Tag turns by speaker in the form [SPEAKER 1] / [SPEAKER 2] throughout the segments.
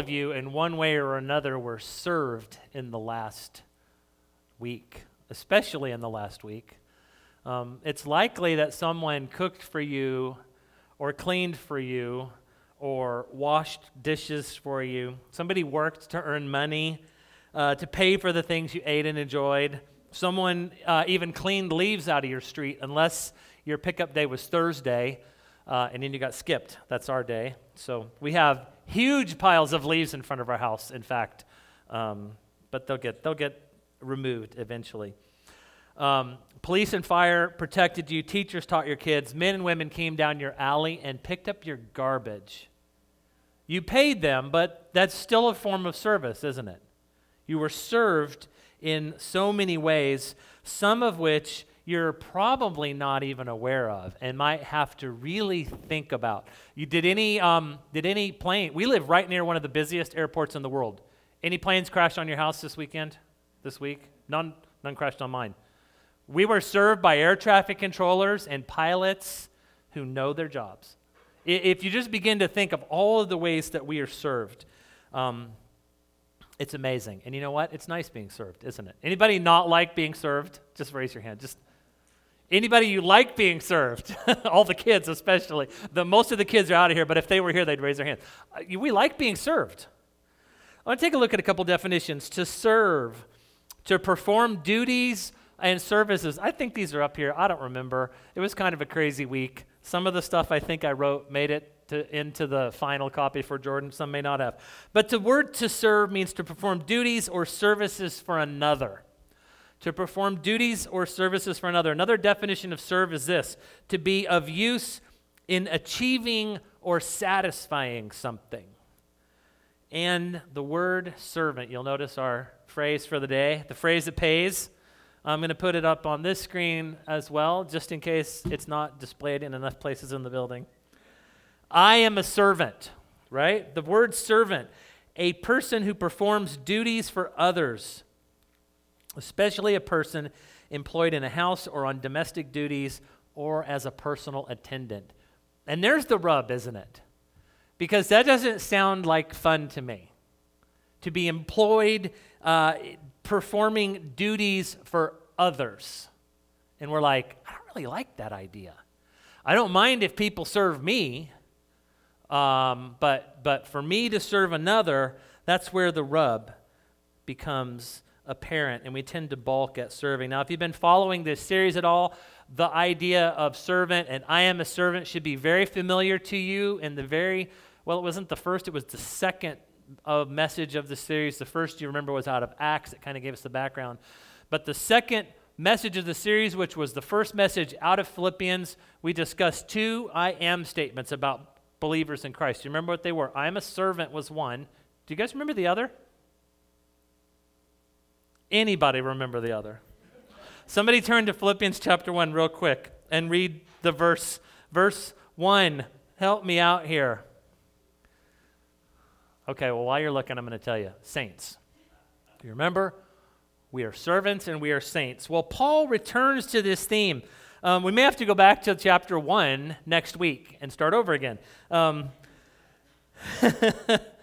[SPEAKER 1] of you, in one way or another, were served in the last week, especially in the last week. Um, it's likely that someone cooked for you, or cleaned for you, or washed dishes for you. Somebody worked to earn money uh, to pay for the things you ate and enjoyed. Someone uh, even cleaned leaves out of your street, unless your pickup day was Thursday, uh, and then you got skipped. That's our day. So we have huge piles of leaves in front of our house, in fact, um, but they'll get, they'll get removed eventually. Um, police and fire protected you, teachers taught your kids, men and women came down your alley and picked up your garbage. You paid them, but that's still a form of service, isn't it? You were served in so many ways, some of which you're probably not even aware of and might have to really think about. You did any um, did any plane? We live right near one of the busiest airports in the world. Any planes crashed on your house this weekend? This week? None. None crashed on mine. We were served by air traffic controllers and pilots who know their jobs. If you just begin to think of all of the ways that we are served, um, it's amazing. And you know what? It's nice being served, isn't it? Anybody not like being served? Just raise your hand. Just Anybody you like being served? All the kids, especially. The, most of the kids are out of here, but if they were here, they'd raise their hand. Uh, we like being served. I want to take a look at a couple definitions. To serve, to perform duties and services. I think these are up here. I don't remember. It was kind of a crazy week. Some of the stuff I think I wrote made it to, into the final copy for Jordan. Some may not have. But the word to serve means to perform duties or services for another to perform duties or services for another. Another definition of serve is this to be of use in achieving or satisfying something. And the word servant, you'll notice our phrase for the day, the phrase that pays. I'm going to put it up on this screen as well, just in case it's not displayed in enough places in the building. I am a servant, right? The word servant, a person who performs duties for others especially a person employed in a house or on domestic duties or as a personal attendant. And there's the rub, isn't it? Because that doesn't sound like fun to me. To be employed uh, performing duties for others. And we're like, I don't really like that idea. I don't mind if people serve me, um, but, but for me to serve another, that's where the rub becomes a parent, and we tend to balk at serving. Now, if you've been following this series at all, the idea of servant and I am a servant should be very familiar to you. In the very, well, it wasn't the first, it was the second message of the series. The first you remember was out of Acts, it kind of gave us the background. But the second message of the series, which was the first message out of Philippians, we discussed two I am statements about believers in Christ. Do you remember what they were? I am a servant was one. Do you guys remember the other? Anybody remember the other? Somebody turn to Philippians chapter 1 real quick and read the verse. Verse 1. Help me out here. Okay, well, while you're looking, I'm going to tell you saints. Do you remember? We are servants and we are saints. Well, Paul returns to this theme. Um, we may have to go back to chapter 1 next week and start over again. Um,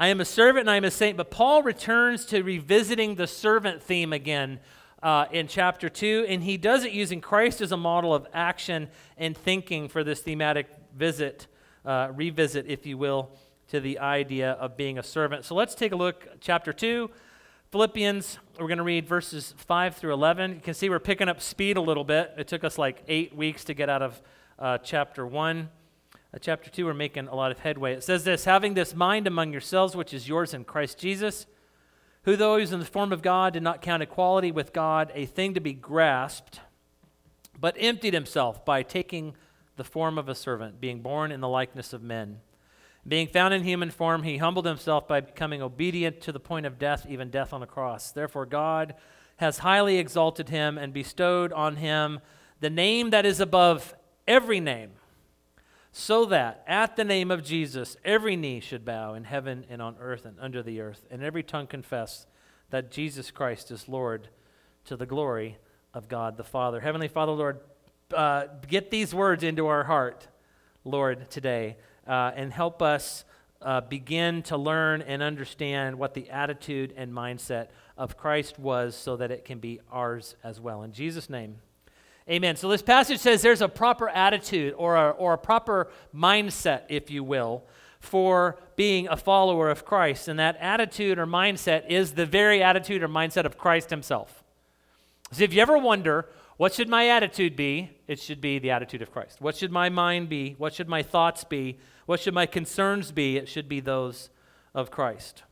[SPEAKER 1] I am a servant and I am a saint. But Paul returns to revisiting the servant theme again uh, in chapter 2, and he does it using Christ as a model of action and thinking for this thematic visit, uh, revisit, if you will, to the idea of being a servant. So let's take a look, chapter 2. Philippians, we're going to read verses 5 through 11. You can see we're picking up speed a little bit. It took us like eight weeks to get out of uh, chapter 1 uh, chapter 2, we're making a lot of headway. It says this Having this mind among yourselves, which is yours in Christ Jesus, who, though he was in the form of God, did not count equality with God a thing to be grasped, but emptied himself by taking the form of a servant, being born in the likeness of men. Being found in human form, he humbled himself by becoming obedient to the point of death, even death on a cross. Therefore, God has highly exalted him and bestowed on him the name that is above every name so that at the name of Jesus every knee should bow in heaven and on earth and under the earth, and every tongue confess that Jesus Christ is Lord to the glory of God the Father. Heavenly Father, Lord, uh, get these words into our heart, Lord, today, uh, and help us uh, begin to learn and understand what the attitude and mindset of Christ was so that it can be ours as well. In Jesus' name, amen. So this passage says there's a proper attitude or a, or a proper mindset, if you will, for being a follower of Christ. And that attitude or mindset is the very attitude or mindset of Christ himself. So if you ever wonder, what should my attitude be? It should be the attitude of Christ. What should my mind be? What should my thoughts be? What should my concerns be? It should be those of Christ.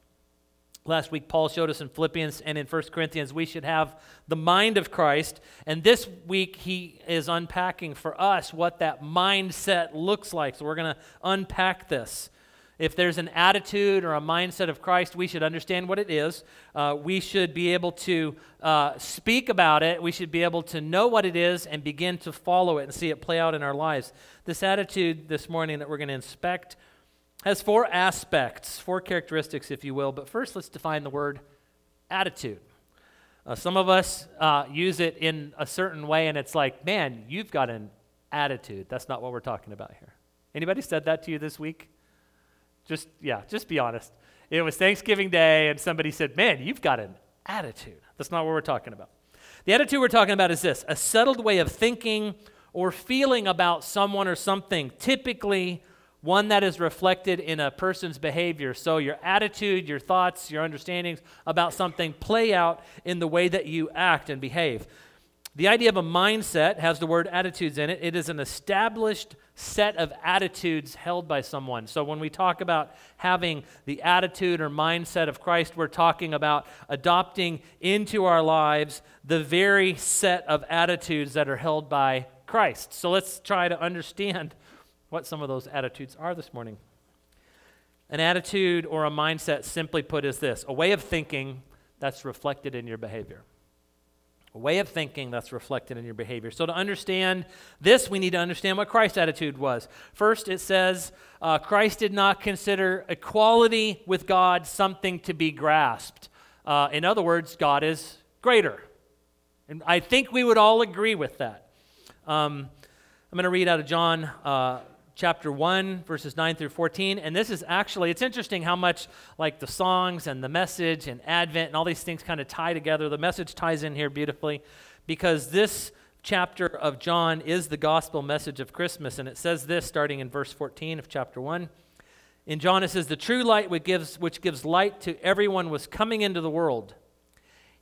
[SPEAKER 1] Last week, Paul showed us in Philippians and in 1 Corinthians we should have the mind of Christ. And this week, he is unpacking for us what that mindset looks like. So we're going to unpack this. If there's an attitude or a mindset of Christ, we should understand what it is. Uh, we should be able to uh, speak about it. We should be able to know what it is and begin to follow it and see it play out in our lives. This attitude this morning that we're going to inspect has four aspects, four characteristics, if you will. But first, let's define the word attitude. Uh, some of us uh, use it in a certain way, and it's like, man, you've got an attitude. That's not what we're talking about here. Anybody said that to you this week? Just, yeah, just be honest. It was Thanksgiving Day, and somebody said, Man, you've got an attitude. That's not what we're talking about. The attitude we're talking about is this a settled way of thinking or feeling about someone or something, typically one that is reflected in a person's behavior. So your attitude, your thoughts, your understandings about something play out in the way that you act and behave. The idea of a mindset has the word attitudes in it. It is an established set of attitudes held by someone. So when we talk about having the attitude or mindset of Christ, we're talking about adopting into our lives the very set of attitudes that are held by Christ. So let's try to understand what some of those attitudes are this morning. An attitude or a mindset, simply put, is this a way of thinking that's reflected in your behavior a way of thinking that's reflected in your behavior. So, to understand this, we need to understand what Christ's attitude was. First, it says uh, Christ did not consider equality with God something to be grasped. Uh, in other words, God is greater. And I think we would all agree with that. Um, I'm going to read out of John uh, chapter 1 verses 9 through 14 and this is actually it's interesting how much like the songs and the message and advent and all these things kind of tie together. The message ties in here beautifully because this chapter of john is the gospel message of christmas. And it says this starting in verse 14 of chapter 1 in john it says the true light which gives, which gives light to everyone was coming into the world.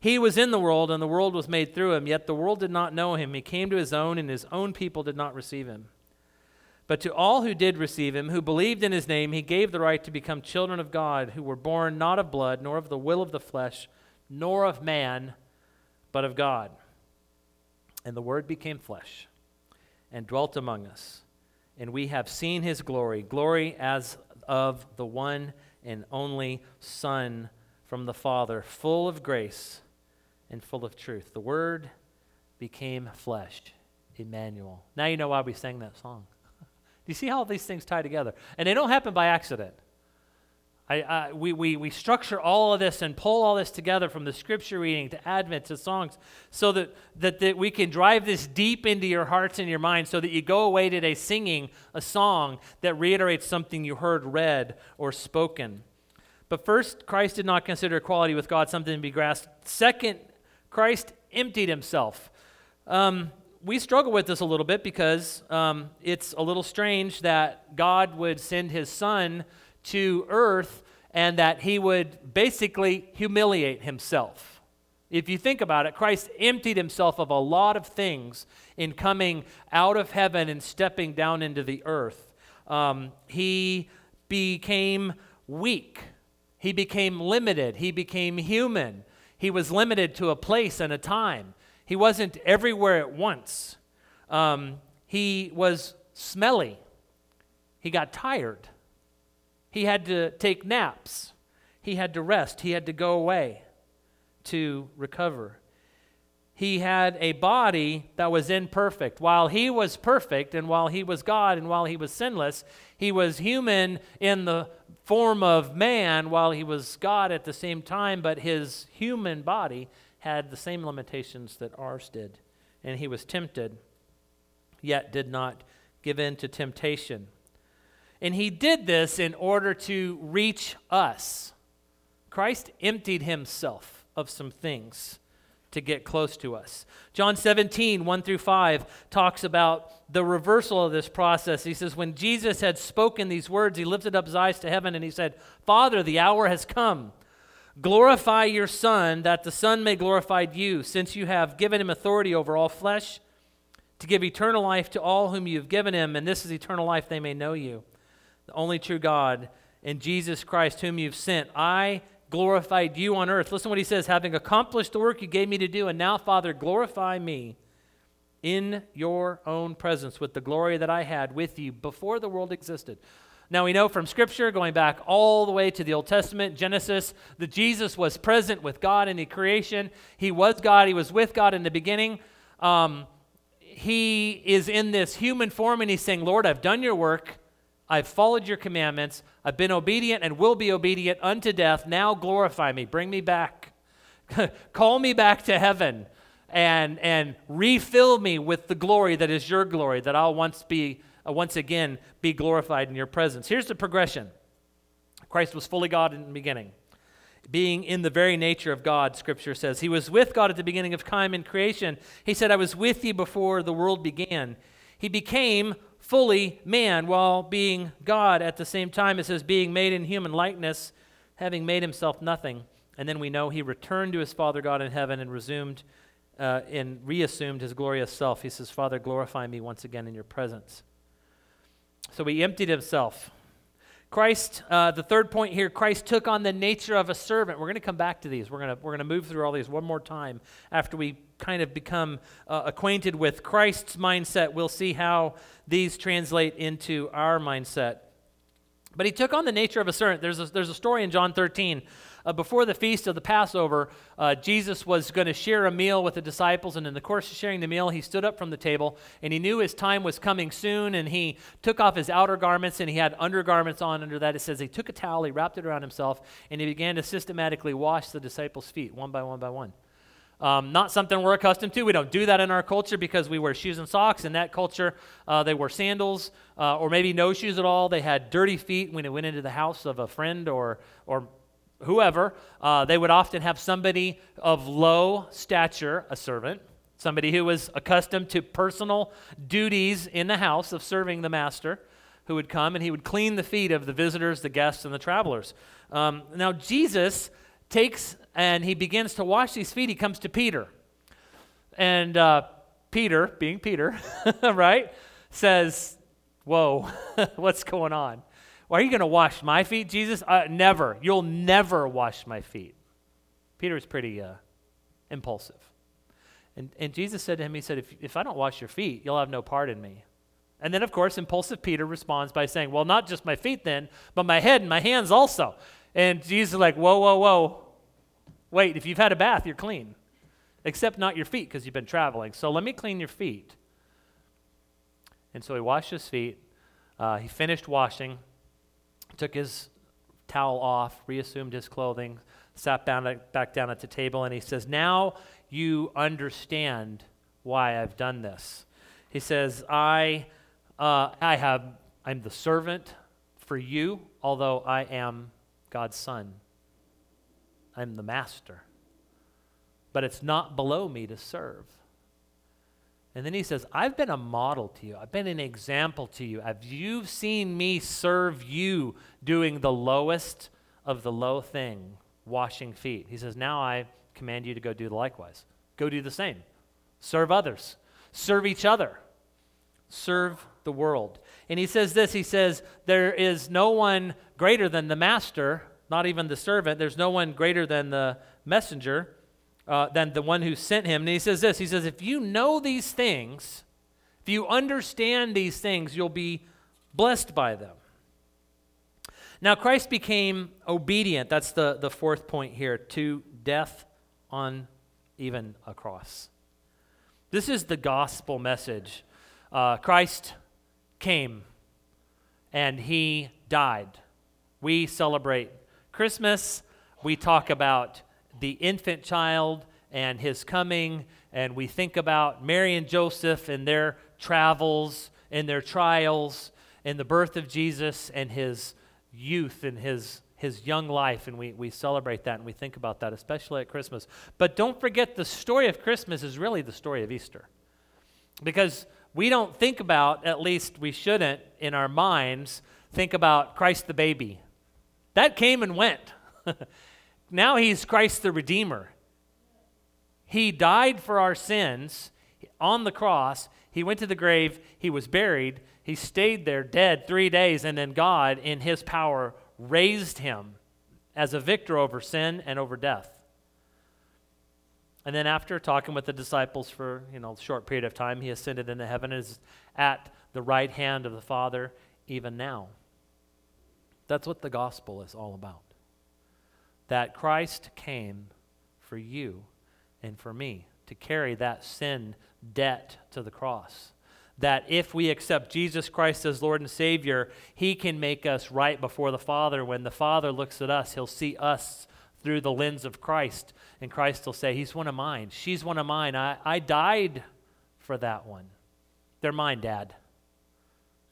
[SPEAKER 1] He was in the world and the world was made through him. Yet the world did not know him. He came to his own and his own people did not receive him but to all who did receive him, who believed in his name, he gave the right to become children of God, who were born not of blood, nor of the will of the flesh, nor of man, but of God. And the Word became flesh and dwelt among us. And we have seen his glory, glory as of the one and only Son from the Father, full of grace and full of truth. The Word became flesh, Emmanuel. Now you know why we sang that song. You see how these things tie together? And they don't happen by accident. I, I, we, we, we structure all of this and pull all this together from the scripture reading to Advent to songs so that, that, that we can drive this deep into your hearts and your minds so that you go away today singing a song that reiterates something you heard read or spoken. But first, Christ did not consider equality with God something to be grasped. Second, Christ emptied himself. Um, we struggle with this a little bit because um, it's a little strange that God would send his son to earth and that he would basically humiliate himself. If you think about it, Christ emptied himself of a lot of things in coming out of heaven and stepping down into the earth. Um, he became weak, he became limited, he became human. He was limited to a place and a time. He wasn't everywhere at once. Um, he was smelly. He got tired. He had to take naps. He had to rest. He had to go away to recover. He had a body that was imperfect. While he was perfect and while he was God and while he was sinless, he was human in the form of man while he was God at the same time, but his human body had the same limitations that ours did. And he was tempted, yet did not give in to temptation. and he did this in order to reach us. Christ emptied himself of some things to get close to us. John 17, 1 through 5, talks about the reversal of this process. He says, When Jesus had spoken these words, he lifted up his eyes to heaven and he said, Father, the hour has come. Glorify your Son, that the Son may glorify you, since you have given him authority over all flesh, to give eternal life to all whom you have given him, and this is eternal life, they may know you, the only true God, and Jesus Christ, whom you've sent. I glorified you on earth. Listen what he says having accomplished the work you gave me to do, and now, Father, glorify me in your own presence with the glory that I had with you before the world existed. Now, we know from Scripture, going back all the way to the Old Testament, Genesis, that Jesus was present with God in the creation. He was God, He was with God in the beginning. Um, he is in this human form and he's saying, Lord, I've done your work. I've followed your commandments. I've been obedient and will be obedient unto death. Now glorify me. Bring me back. Call me back to heaven and, and refill me with the glory that is your glory, that I'll once be uh, once again be glorified in your presence. Here's the progression. Christ was fully God in the beginning. Being in the very nature of God, Scripture says. He was with God at the beginning of time in creation. He said, I was with you before the world began. He became fully man while being God at the same time. It says, being made in human likeness, having made himself nothing. And then we know he returned to his Father God in heaven and resumed uh, and reassumed his glorious self. He says, Father, glorify me once again in your presence. So he emptied himself. Christ, uh, the third point here, Christ took on the nature of a servant. We're going to come back to these. We're going to, we're to move through all these one more time after we kind of become uh, acquainted with Christ's mindset. We'll see how these translate into our mindset. But he took on the nature of a servant. There's a, there's a story in John 13. Uh, before the feast of the Passover, uh, Jesus was going to share a meal with the disciples. And in the course of sharing the meal, he stood up from the table and he knew his time was coming soon. And he took off his outer garments and he had undergarments on under that. It says he took a towel, he wrapped it around himself, and he began to systematically wash the disciples' feet one by one by one. Um, not something we're accustomed to. We don't do that in our culture because we wear shoes and socks. In that culture, uh, they wore sandals uh, or maybe no shoes at all. They had dirty feet when they went into the house of a friend or, or whoever. Uh, they would often have somebody of low stature, a servant, somebody who was accustomed to personal duties in the house of serving the master, who would come and he would clean the feet of the visitors, the guests, and the travelers. Um, now, Jesus takes and he begins to wash these feet, he comes to Peter. And uh, Peter, being Peter, right, says, Whoa, what's going on? Well, are you going to wash my feet, Jesus? Uh, never. You'll never wash my feet. Peter was pretty uh, impulsive. And, and Jesus said to him, He said, if, if I don't wash your feet, you'll have no part in me. And then, of course, impulsive Peter responds by saying, Well, not just my feet then, but my head and my hands also. And Jesus is like, Whoa, whoa, whoa. Wait, if you've had a bath, you're clean. Except not your feet because you've been traveling. So let me clean your feet. And so he washed his feet. Uh, he finished washing, took his towel off, reassumed his clothing, sat down at, back down at the table, and he says, Now you understand why I've done this. He says, I, uh, I have, I'm the servant for you, although I am God's son. I'm the master. But it's not below me to serve. And then he says, I've been a model to you. I've been an example to you. Have you seen me serve you doing the lowest of the low thing, washing feet? He says, Now I command you to go do the likewise. Go do the same. Serve others. Serve each other. Serve the world. And he says this He says, There is no one greater than the master not even the servant. There's no one greater than the messenger, uh, than the one who sent him. And he says this He says, If you know these things, if you understand these things, you'll be blessed by them. Now, Christ became obedient. That's the, the fourth point here to death on even a cross. This is the gospel message. Uh, Christ came and he died. We celebrate Christmas, we talk about the infant child and his coming, and we think about Mary and Joseph and their travels and their trials. and the birth of Jesus and his youth and his his young life, and we, we celebrate that and we think about that, especially at Christmas. But don't forget the story of Christmas is really the story of Easter. Because we don't think about, at least we shouldn't in our minds, think about Christ the baby. That came and went. now he's Christ the Redeemer. He died for our sins on the cross. He went to the grave. He was buried. He stayed there dead three days, and then God, in his power, raised him as a victor over sin and over death. And then after talking with the disciples for, you know, a short period of time, he ascended into heaven and is at the right hand of the Father even now. That's what the gospel is all about. That Christ came for you and for me to carry that sin debt to the cross that if we accept Jesus Christ as Lord and Savior, He can make us right before the Father. When the Father looks at us, He'll see us through the lens of Christ. And Christ will say, He's one of mine. She's one of mine. I, I died for that one. They're mine, Dad.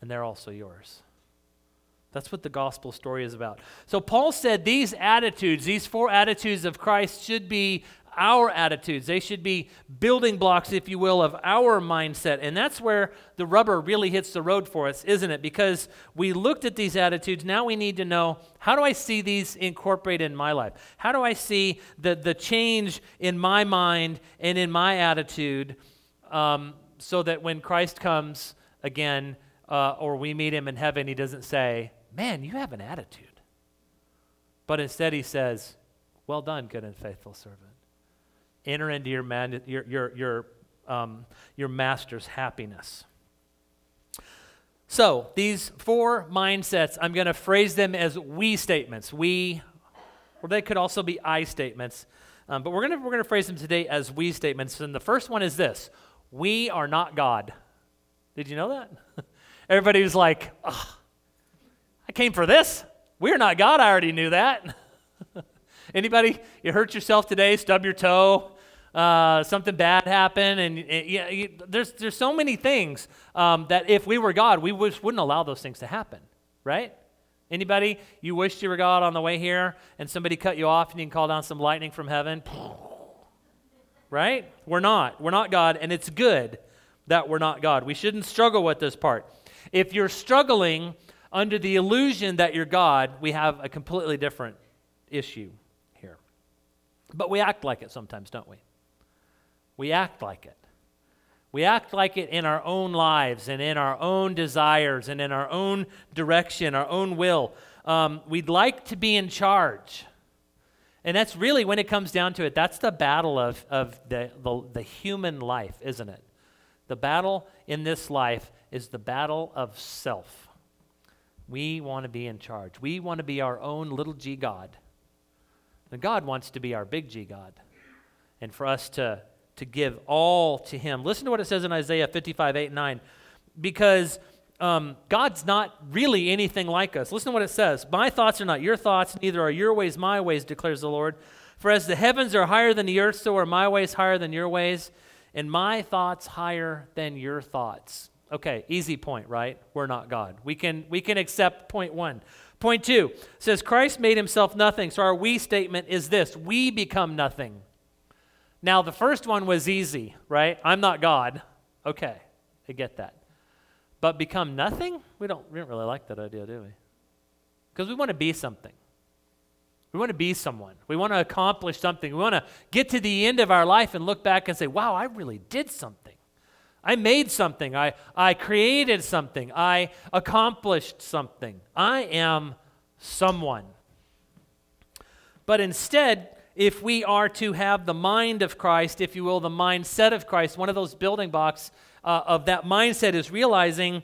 [SPEAKER 1] And they're also yours. That's what the gospel story is about. So, Paul said these attitudes, these four attitudes of Christ, should be our attitudes. They should be building blocks, if you will, of our mindset. And that's where the rubber really hits the road for us, isn't it? Because we looked at these attitudes. Now we need to know how do I see these incorporated in my life? How do I see the, the change in my mind and in my attitude um, so that when Christ comes again uh, or we meet him in heaven, he doesn't say, Man, you have an attitude. But instead, he says, Well done, good and faithful servant enter into your, man, your, your, your, um, your master's happiness. So, these four mindsets, I'm going to phrase them as we statements. We, or they could also be I statements. Um, but we're going we're to phrase them today as we statements. And the first one is this We are not God. Did you know that? Everybody was like, oh, I came for this. We're not God. I already knew that. Anybody, you hurt yourself today, stub your toe, uh, something bad happened, and, yeah, you, there's there's so many things um, that if we were God, we wish, wouldn't allow those things to happen, right? Anybody, you wished you were God on the way here, and somebody cut you off, and you can call down some lightning from heaven, right? We're not. We're not God, and it's good that we're not God. We shouldn't struggle with this part. If you're struggling under the illusion that you're God, we have a completely different issue here. But we act like it sometimes, don't we? We act like it. We act like it in our own lives and in our own desires and in our own direction, our own will. Um, we'd like to be in charge. And that's really, when it comes down to it, that's the battle of, of the, the, the human life, isn't it? The battle in this life is the battle of self. We want to be in charge. We want to be our own little g God. And God wants to be our big G God. And for us to to give all to Him. Listen to what it says in Isaiah 55, 8, 9. Because um, God's not really anything like us. Listen to what it says My thoughts are not your thoughts, neither are your ways my ways, declares the Lord. For as the heavens are higher than the earth, so are my ways higher than your ways, and my thoughts higher than your thoughts. Okay, easy point, right? We're not God. We can, we can accept point one. Point two says Christ made himself nothing. So our we statement is this we become nothing. Now, the first one was easy, right? I'm not God. Okay, I get that. But become nothing? We don't, we don't really like that idea, do we? Because we want to be something. We want to be someone. We want to accomplish something. We want to get to the end of our life and look back and say, wow, I really did something. I made something. I, I created something. I accomplished something. I am someone. But instead, if we are to have the mind of Christ, if you will, the mindset of Christ, one of those building blocks uh, of that mindset is realizing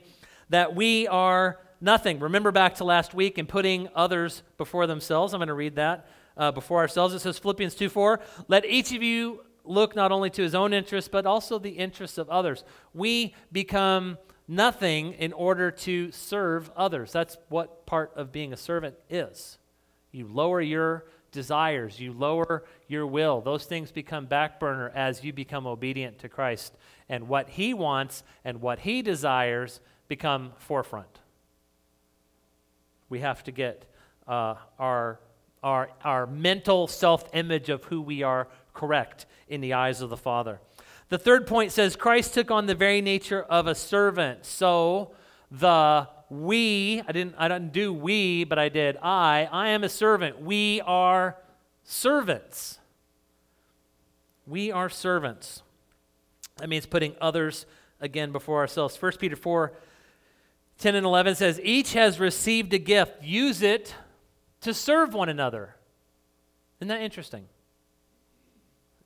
[SPEAKER 1] that we are nothing. Remember back to last week and putting others before themselves. I'm going to read that uh, before ourselves. It says Philippians 2 4, let each of you look not only to his own interests, but also the interests of others. We become nothing in order to serve others. That's what part of being a servant is. You lower your desires, you lower your will. Those things become back burner as you become obedient to Christ. And what He wants and what He desires become forefront. We have to get uh, our, our, our mental self image of who we are correct in the eyes of the Father. The third point says Christ took on the very nature of a servant. So the we, I didn't I didn't do we, but I did I. I am a servant. We are servants. We are servants. That means putting others again before ourselves. 1 Peter 4 10 and 11 says, Each has received a gift. Use it to serve one another. Isn't that interesting?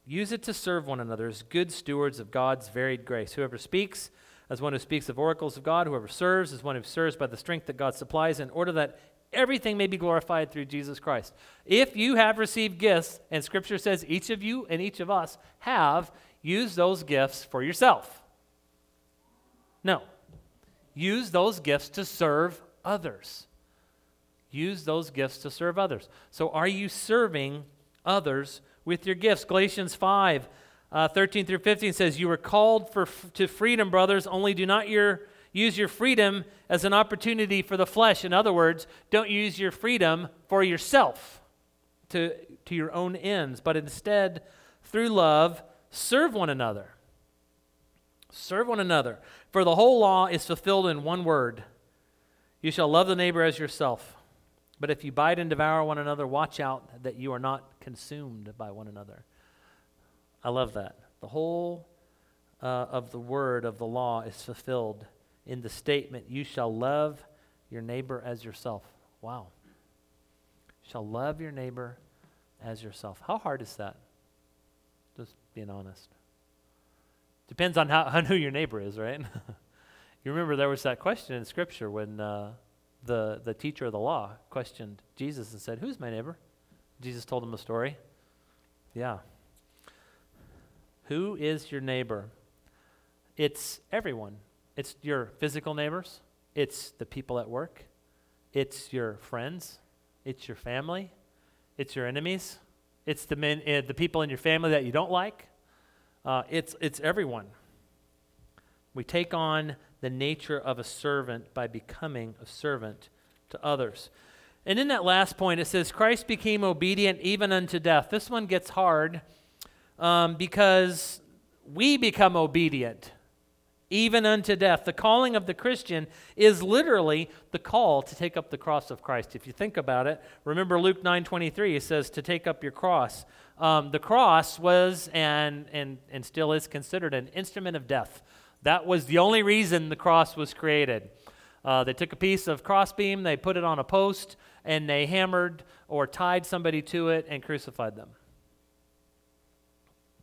[SPEAKER 1] Use it to serve one another as good stewards of God's varied grace. Whoever speaks, as one who speaks of oracles of God, whoever serves, as one who serves by the strength that God supplies, in order that everything may be glorified through Jesus Christ. If you have received gifts, and Scripture says each of you and each of us have, use those gifts for yourself. No. Use those gifts to serve others. Use those gifts to serve others. So, are you serving others with your gifts? Galatians 5 uh, 13 through 15 says, You were called for, to freedom, brothers, only do not your, use your freedom as an opportunity for the flesh. In other words, don't use your freedom for yourself, to, to your own ends, but instead, through love, serve one another. Serve one another. For the whole law is fulfilled in one word You shall love the neighbor as yourself. But if you bite and devour one another, watch out that you are not consumed by one another. I love that. The whole uh, of the word of the law is fulfilled in the statement, You shall love your neighbor as yourself. Wow. Shall love your neighbor as yourself. How hard is that? Just being honest. Depends on, how, on who your neighbor is, right? you remember there was that question in Scripture when uh, the, the teacher of the law questioned Jesus and said, Who's my neighbor? Jesus told him a story. Yeah. Who is your neighbor? It's everyone. It's your physical neighbors, it's the people at work, it's your friends, it's your family, it's your enemies, it's the, men, uh, the people in your family that you don't like. Uh, it's, it's everyone. We take on the nature of a servant by becoming a servant to others. And in that last point, it says, Christ became obedient even unto death. This one gets hard um, because we become obedient even unto death. The calling of the Christian is literally the call to take up the cross of Christ. If you think about it, remember Luke 9:23. It says to take up your cross. Um, the cross was and and and still is considered an instrument of death. That was the only reason the cross was created. Uh, they took a piece of crossbeam, they put it on a post, and they hammered or tied somebody to it and crucified them.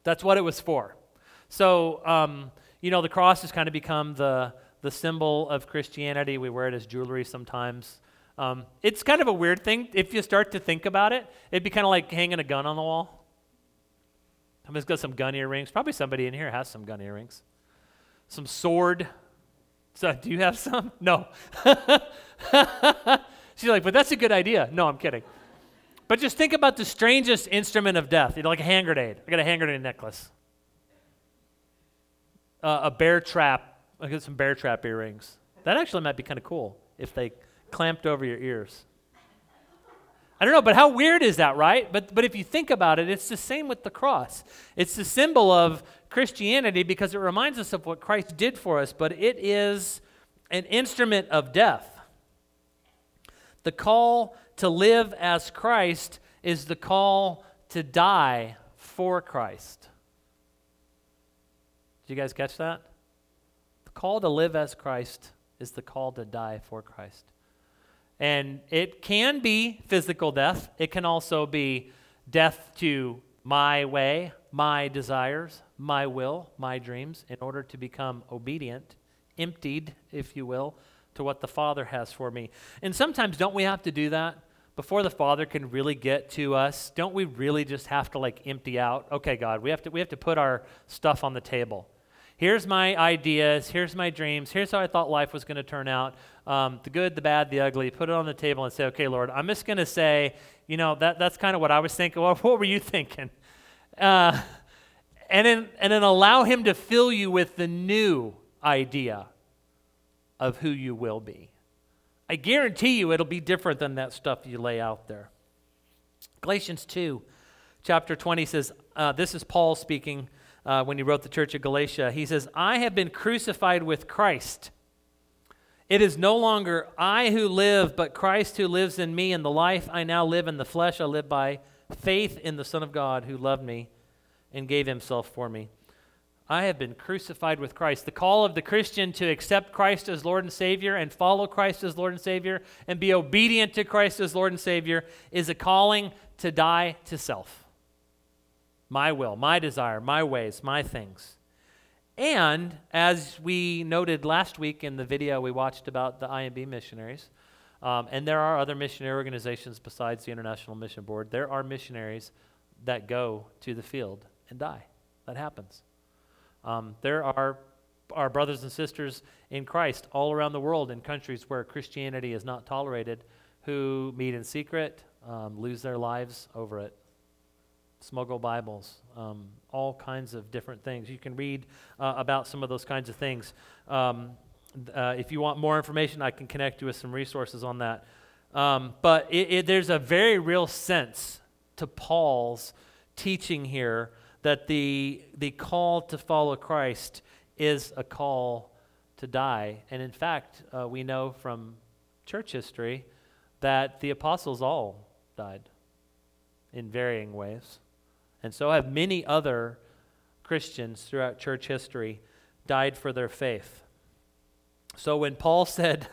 [SPEAKER 1] That's what it was for. So, um, you know, the cross has kind of become the, the symbol of Christianity. We wear it as jewelry sometimes. Um, it's kind of a weird thing. If you start to think about it, it'd be kind of like hanging a gun on the wall. Somebody's got some gun earrings. Probably somebody in here has some gun earrings. Some sword. So, do you have some? No. She's like, but that's a good idea. No, I'm kidding. But just think about the strangest instrument of death. You know, like a hand grenade. I got a hand grenade necklace uh, a bear trap. I got some bear trap earrings. That actually might be kind of cool if they clamped over your ears. I don't know, but how weird is that, right? But, but if you think about it, it's the same with the cross. It's the symbol of Christianity because it reminds us of what Christ did for us, but it is an instrument of death. The call to live as Christ is the call to die for Christ. Did you guys catch that? The call to live as Christ is the call to die for Christ. And it can be physical death, it can also be death to my way, my desires, my will, my dreams, in order to become obedient, emptied, if you will, to what the Father has for me. And sometimes, don't we have to do that? Before the Father can really get to us, don't we really just have to like empty out? Okay, God, we have to, we have to put our stuff on the table here's my ideas, here's my dreams, here's how I thought life was going to turn out um, the good, the bad, the ugly. Put it on the table and say, okay, Lord, I'm just going to say, you know, that, that's kind of what I was thinking. What, what were you thinking? Uh, and, then, and then allow Him to fill you with the new idea of who you will be, I guarantee you it'll be different than that stuff you lay out there. Galatians 2, chapter 20 says, uh, This is Paul speaking uh, when he wrote the church of Galatia. He says, I have been crucified with Christ. It is no longer I who live, but Christ who lives in me. And the life I now live in the flesh, I live by faith in the Son of God who loved me and gave himself for me. I have been crucified with Christ. The call of the Christian to accept Christ as Lord and Savior and follow Christ as Lord and Savior and be obedient to Christ as Lord and Savior is a calling to die to self. My will, my desire, my ways, my things. And as we noted last week in the video we watched about the IMB missionaries, um, and there are other missionary organizations besides the International Mission Board, there are missionaries that go to the field and die. That happens. Um, there are our brothers and sisters in Christ all around the world in countries where Christianity is not tolerated who meet in secret, um, lose their lives over it, smuggle Bibles, um, all kinds of different things. You can read uh, about some of those kinds of things. Um, uh, if you want more information, I can connect you with some resources on that. Um, but it, it, there's a very real sense to Paul's teaching here that the, the call to follow Christ is a call to die. And in fact, uh, we know from church history that the apostles all died in varying ways. And so have many other Christians throughout church history died for their faith. So when Paul said,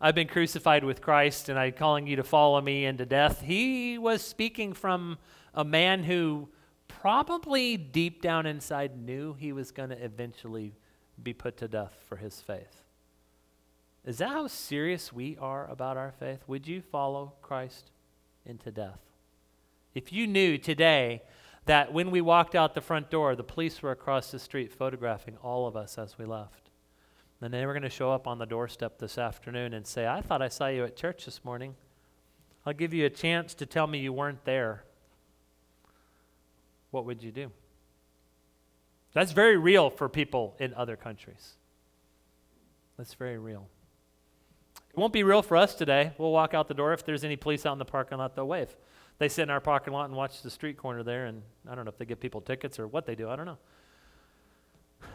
[SPEAKER 1] I've been crucified with Christ and I'm calling you to follow me into death, he was speaking from a man who probably deep down inside knew he was going to eventually be put to death for his faith. Is that how serious we are about our faith? Would you follow Christ into death? If you knew today that when we walked out the front door, the police were across the street photographing all of us as we left, and they were going to show up on the doorstep this afternoon and say, I thought I saw you at church this morning. I'll give you a chance to tell me you weren't there what would you do? That's very real for people in other countries. That's very real. It won't be real for us today. We'll walk out the door. If there's any police out in the parking lot, they'll wave. They sit in our parking lot and watch the street corner there, and I don't know if they give people tickets or what they do. I don't know.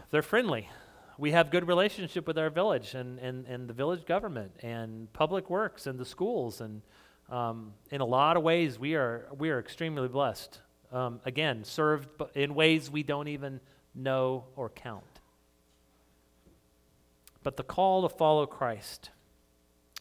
[SPEAKER 1] They're friendly. We have good relationship with our village and, and, and the village government and public works and the schools. And um, in a lot of ways, we are, we are extremely blessed um, again, served in ways we don't even know or count. But the call to follow Christ,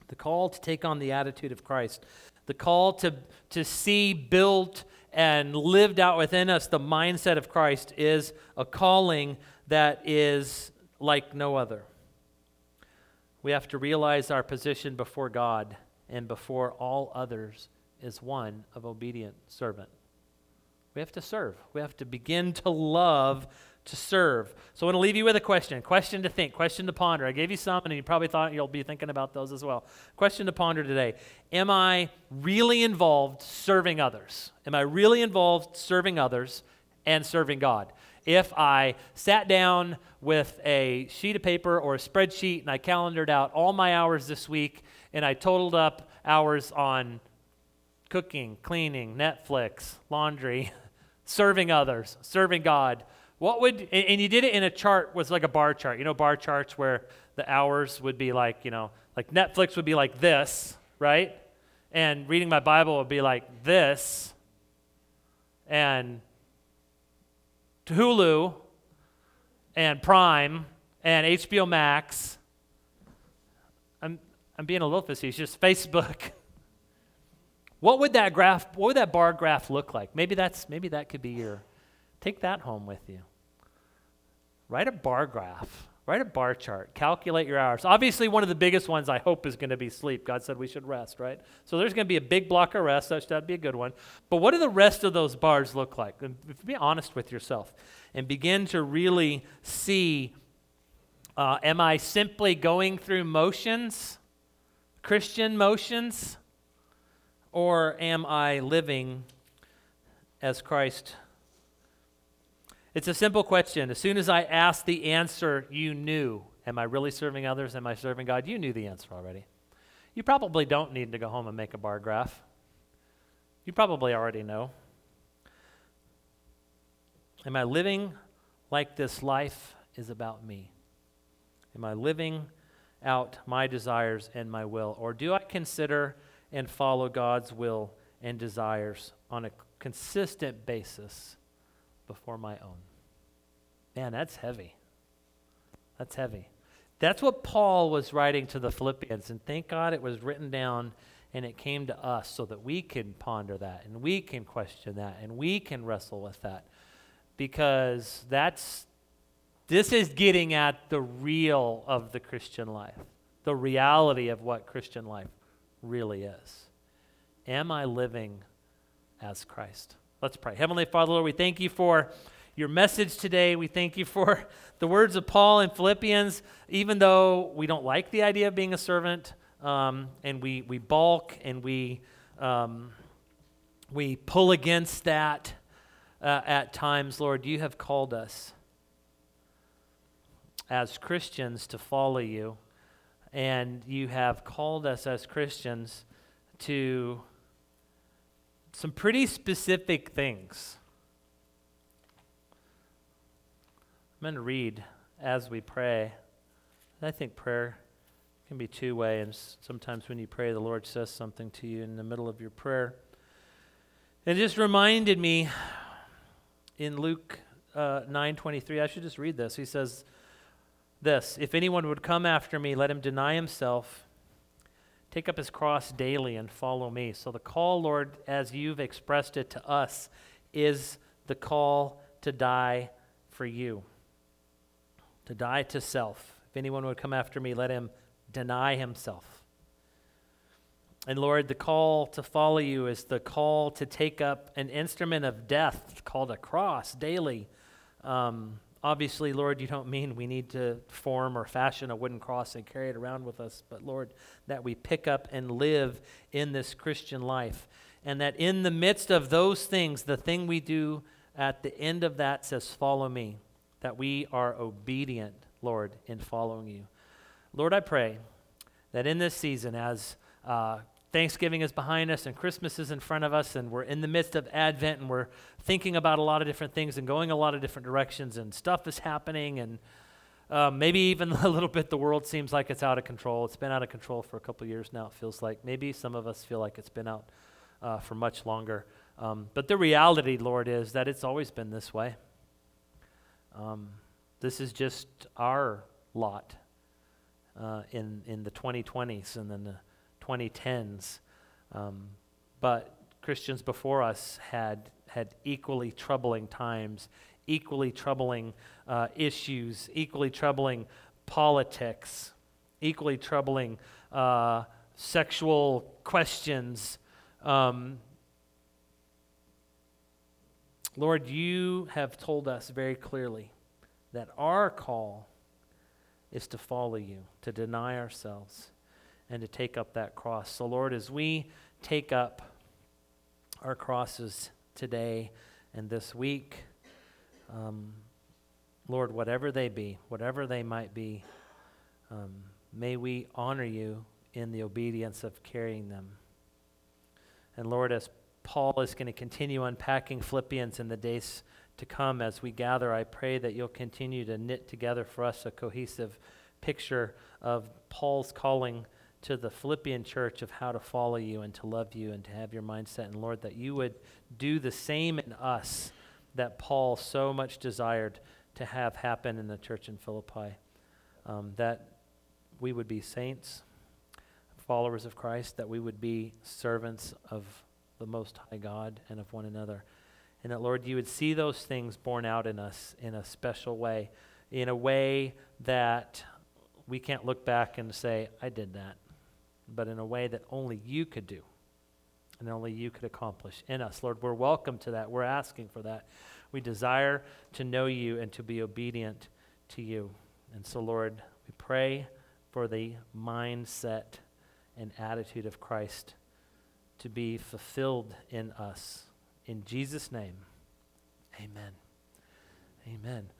[SPEAKER 1] the call to take on the attitude of Christ, the call to, to see built and lived out within us the mindset of Christ is a calling that is like no other. We have to realize our position before God and before all others is one of obedient servant. We have to serve. We have to begin to love to serve. So I want to leave you with a question. Question to think, question to ponder. I gave you some, and you probably thought you'll be thinking about those as well. Question to ponder today Am I really involved serving others? Am I really involved serving others and serving God? If I sat down with a sheet of paper or a spreadsheet and I calendared out all my hours this week and I totaled up hours on cooking, cleaning, Netflix, laundry, serving others, serving God. What would, and you did it in a chart, was like a bar chart. You know, bar charts where the hours would be like, you know, like Netflix would be like this, right? And reading my Bible would be like this. And Hulu and Prime and HBO Max. I'm, I'm being a little facetious. Just Facebook what would that graph, what would that bar graph look like? Maybe that's maybe that could be your take that home with you. Write a bar graph. Write a bar chart. Calculate your hours. Obviously, one of the biggest ones I hope is going to be sleep. God said we should rest, right? So there's going to be a big block of rest. That that'd be a good one. But what do the rest of those bars look like? And be honest with yourself and begin to really see uh, am I simply going through motions, Christian motions? Or am I living as Christ? It's a simple question. As soon as I asked the answer, you knew. Am I really serving others? Am I serving God? You knew the answer already. You probably don't need to go home and make a bar graph. You probably already know. Am I living like this life is about me? Am I living out my desires and my will? Or do I consider and follow God's will and desires on a consistent basis before my own? Man, that's heavy. That's heavy. That's what Paul was writing to the Philippians, and thank God it was written down and it came to us so that we can ponder that and we can question that and we can wrestle with that because that's this is getting at the real of the Christian life, the reality of what Christian life really is. Am I living as Christ? Let's pray. Heavenly Father, Lord, we thank you for your message today. We thank you for the words of Paul in Philippians. Even though we don't like the idea of being a servant, um, and we, we balk and we, um, we pull against that uh, at times, Lord, you have called us as Christians to follow you, and you have called us as Christians to some pretty specific things. I'm going to read as we pray. I think prayer can be two way, and sometimes when you pray, the Lord says something to you in the middle of your prayer. It just reminded me in Luke uh, 9:23. I should just read this. He says, this If anyone would come after me, let him deny himself, take up his cross daily, and follow me. So the call, Lord, as you've expressed it to us, is the call to die for you, to die to self. If anyone would come after me, let him deny himself. And Lord, the call to follow you is the call to take up an instrument of death called a cross daily. Um, Obviously, Lord, you don't mean we need to form or fashion a wooden cross and carry it around with us, but Lord, that we pick up and live in this Christian life. And that in the midst of those things, the thing we do at the end of that says, Follow me. That we are obedient, Lord, in following you. Lord, I pray that in this season, as uh, Thanksgiving is behind us and Christmas is in front of us, and we're in the midst of Advent and we're thinking about a lot of different things and going a lot of different directions, and stuff is happening, and uh, maybe even a little bit the world seems like it's out of control. It's been out of control for a couple years now, it feels like. Maybe some of us feel like it's been out uh, for much longer. Um, but the reality, Lord, is that it's always been this way. Um, this is just our lot uh, in, in the 2020s and then the 2010s. Um, but Christians before us had, had equally troubling times, equally troubling uh, issues, equally troubling politics, equally troubling uh, sexual questions. Um, Lord, you have told us very clearly that our call is to follow you, to deny ourselves and to take up that cross. So, Lord, as we take up our crosses today and this week, um, Lord, whatever they be, whatever they might be, um, may we honor you in the obedience of carrying them. And Lord, as Paul is going to continue unpacking Philippians in the days to come as we gather, I pray that you'll continue to knit together for us a cohesive picture of Paul's calling to the Philippian church of how to follow you and to love you and to have your mindset. And Lord, that you would do the same in us that Paul so much desired to have happen in the church in Philippi. Um, that we would be saints, followers of Christ, that we would be servants of the Most High God and of one another. And that, Lord, you would see those things borne out in us in a special way, in a way that we can't look back and say, I did that but in a way that only you could do and only you could accomplish in us. Lord, we're welcome to that. We're asking for that. We desire to know you and to be obedient to you. And so, Lord, we pray for the mindset and attitude of Christ to be fulfilled in us. In Jesus' name, amen. Amen.